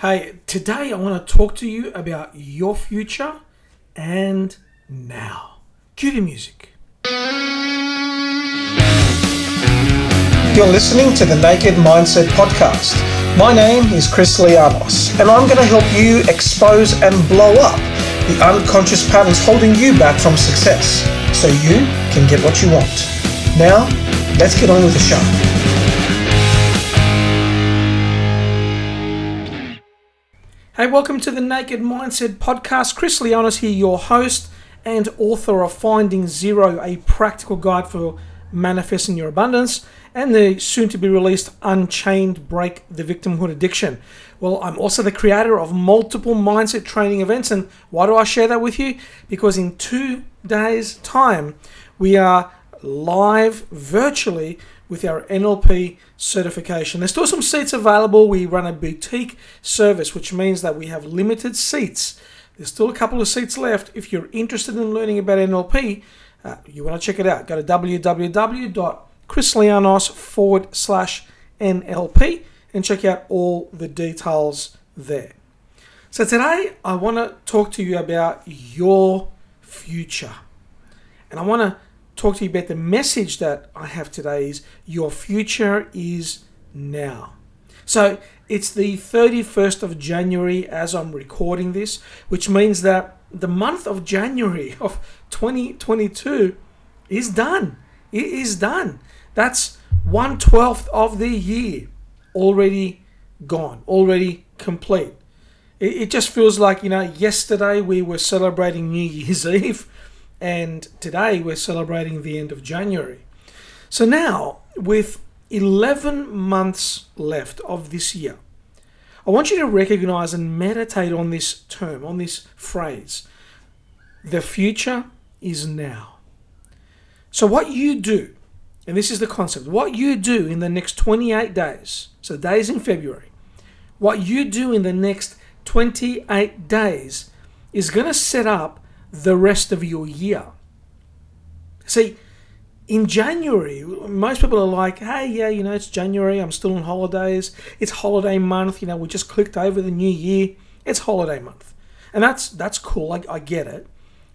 Hey, today I want to talk to you about your future and now. Cue the music. You're listening to the Naked Mindset Podcast. My name is Chris Lianos, and I'm going to help you expose and blow up the unconscious patterns holding you back from success so you can get what you want. Now, let's get on with the show. Hey, welcome to the Naked Mindset Podcast. Chris Lianos here, your host and author of Finding Zero, a practical guide for manifesting your abundance, and the soon to be released Unchained Break the Victimhood Addiction. Well, I'm also the creator of multiple mindset training events, and why do I share that with you? Because in two days' time, we are live virtually with our NLP certification. There's still some seats available. We run a boutique service, which means that we have limited seats. There's still a couple of seats left. If you're interested in learning about NLP, uh, you want to check it out. Go to www.chrislianos forward slash NLP and check out all the details there. So today I want to talk to you about your future. And I want to talk to you about the message that I have today is your future is now. So it's the 31st of January as I'm recording this, which means that the month of January of 2022 is done. It is done. That's one twelfth of the year already gone, already complete. It, it just feels like, you know, yesterday we were celebrating New Year's Eve and today we're celebrating the end of January. So now, with 11 months left of this year, I want you to recognize and meditate on this term, on this phrase. The future is now. So, what you do, and this is the concept, what you do in the next 28 days, so days in February, what you do in the next 28 days is going to set up the rest of your year. See, in January, most people are like, hey, yeah, you know, it's January, I'm still on holidays, it's holiday month, you know, we just clicked over the new year, it's holiday month. And that's that's cool, I, I get it.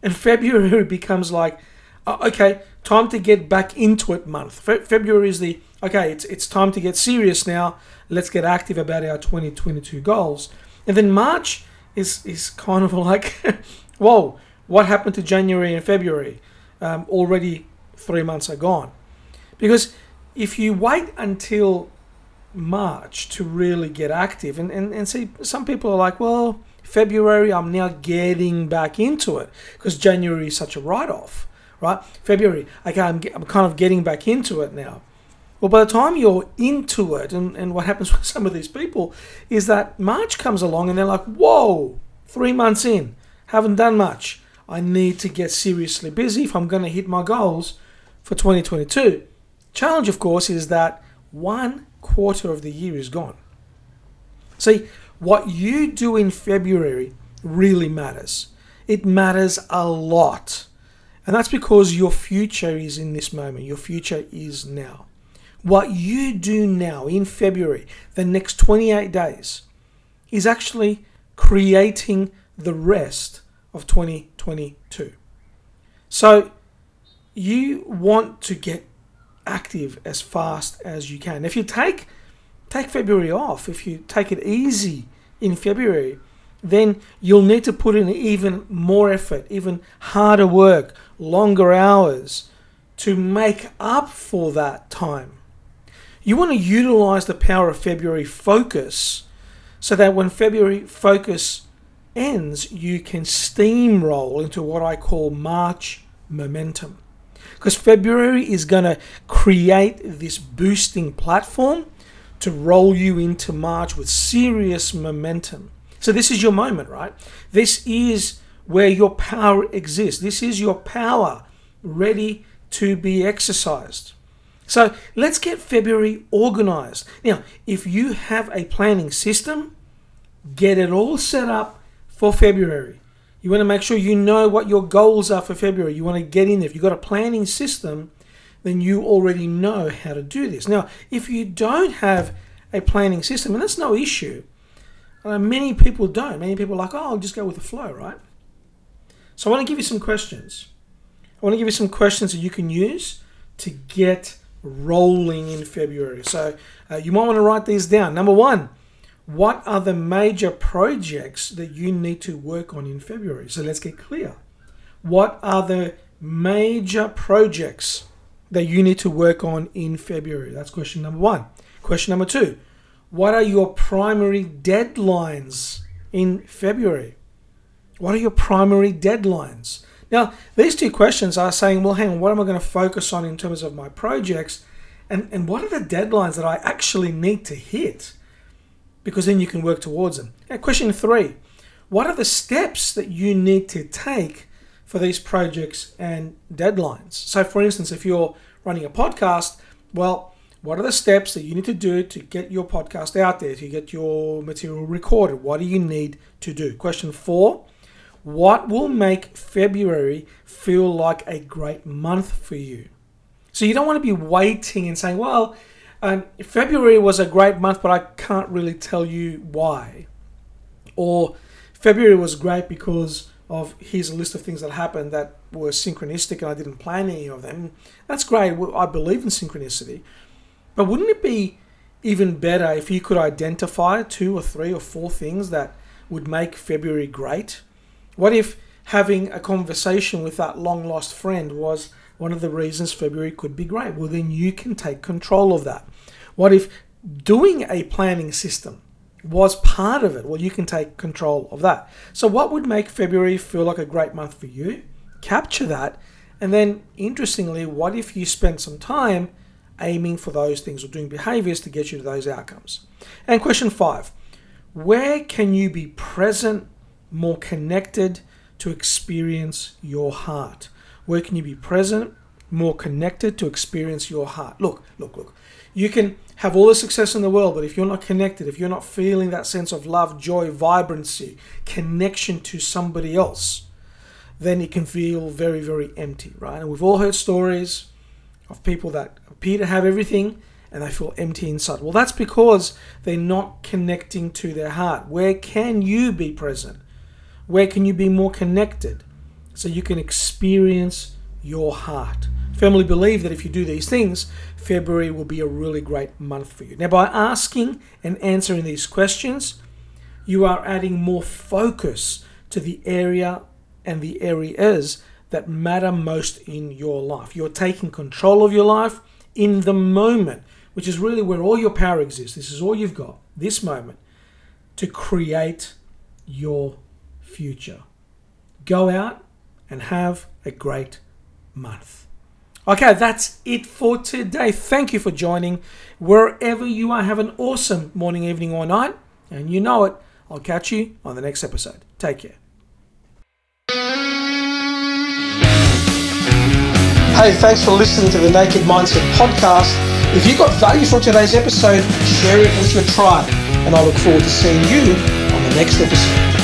And February becomes like, uh, okay, time to get back into it month. Fe- February is the, okay, it's, it's time to get serious now, let's get active about our 2022 goals. And then March is, is kind of like, whoa, what happened to January and February? Um, already three months are gone. Because if you wait until March to really get active, and, and, and see, some people are like, well, February, I'm now getting back into it because January is such a write off, right? February, okay, I'm, I'm kind of getting back into it now. Well, by the time you're into it, and, and what happens with some of these people is that March comes along and they're like, whoa, three months in, haven't done much. I need to get seriously busy if I'm going to hit my goals for 2022. Challenge, of course, is that one quarter of the year is gone. See, what you do in February really matters. It matters a lot. And that's because your future is in this moment. Your future is now. What you do now in February, the next 28 days, is actually creating the rest of 2022. So you want to get active as fast as you can. If you take take February off, if you take it easy in February, then you'll need to put in even more effort, even harder work, longer hours to make up for that time. You want to utilize the power of February focus so that when February focus ends, you can steamroll into what I call March momentum. Because February is going to create this boosting platform to roll you into March with serious momentum. So, this is your moment, right? This is where your power exists. This is your power ready to be exercised. So, let's get February organized. Now, if you have a planning system, get it all set up for February. You want to make sure you know what your goals are for February. You want to get in there. If you've got a planning system, then you already know how to do this. Now, if you don't have a planning system, and that's no issue, Uh, many people don't. Many people are like, oh, I'll just go with the flow, right? So I want to give you some questions. I want to give you some questions that you can use to get rolling in February. So uh, you might want to write these down. Number one, what are the major projects that you need to work on in February? So let's get clear. What are the major projects that you need to work on in February? That's question number one. Question number two, what are your primary deadlines in February? What are your primary deadlines? Now, these two questions are saying, well, hang on, what am I going to focus on in terms of my projects? And, and what are the deadlines that I actually need to hit? Because then you can work towards them. Now, question three, what are the steps that you need to take for these projects and deadlines? So, for instance, if you're running a podcast, well, what are the steps that you need to do to get your podcast out there, to get your material recorded? What do you need to do? Question four What will make February feel like a great month for you? So you don't want to be waiting and saying, well, um, February was a great month, but I can't really tell you why. Or February was great because of here's a list of things that happened that were synchronistic and I didn't plan any of them. That's great. I believe in synchronicity. But wouldn't it be even better if you could identify two or three or four things that would make February great? What if having a conversation with that long lost friend was one of the reasons February could be great? Well, then you can take control of that. What if doing a planning system was part of it? Well, you can take control of that. So, what would make February feel like a great month for you? Capture that. And then, interestingly, what if you spent some time aiming for those things or doing behaviors to get you to those outcomes? And question five where can you be present, more connected to experience your heart? Where can you be present, more connected to experience your heart? Look, look, look. You can have all the success in the world, but if you're not connected, if you're not feeling that sense of love, joy, vibrancy, connection to somebody else, then it can feel very, very empty, right? And we've all heard stories of people that appear to have everything and they feel empty inside. Well, that's because they're not connecting to their heart. Where can you be present? Where can you be more connected so you can experience your heart? Firmly believe that if you do these things, February will be a really great month for you. Now, by asking and answering these questions, you are adding more focus to the area and the areas that matter most in your life. You're taking control of your life in the moment, which is really where all your power exists. This is all you've got, this moment, to create your future. Go out and have a great month. Okay, that's it for today. Thank you for joining. Wherever you are, have an awesome morning, evening, or night. And you know it. I'll catch you on the next episode. Take care. Hey, thanks for listening to the Naked Mindset podcast. If you got value from today's episode, share it with your tribe. And I look forward to seeing you on the next episode.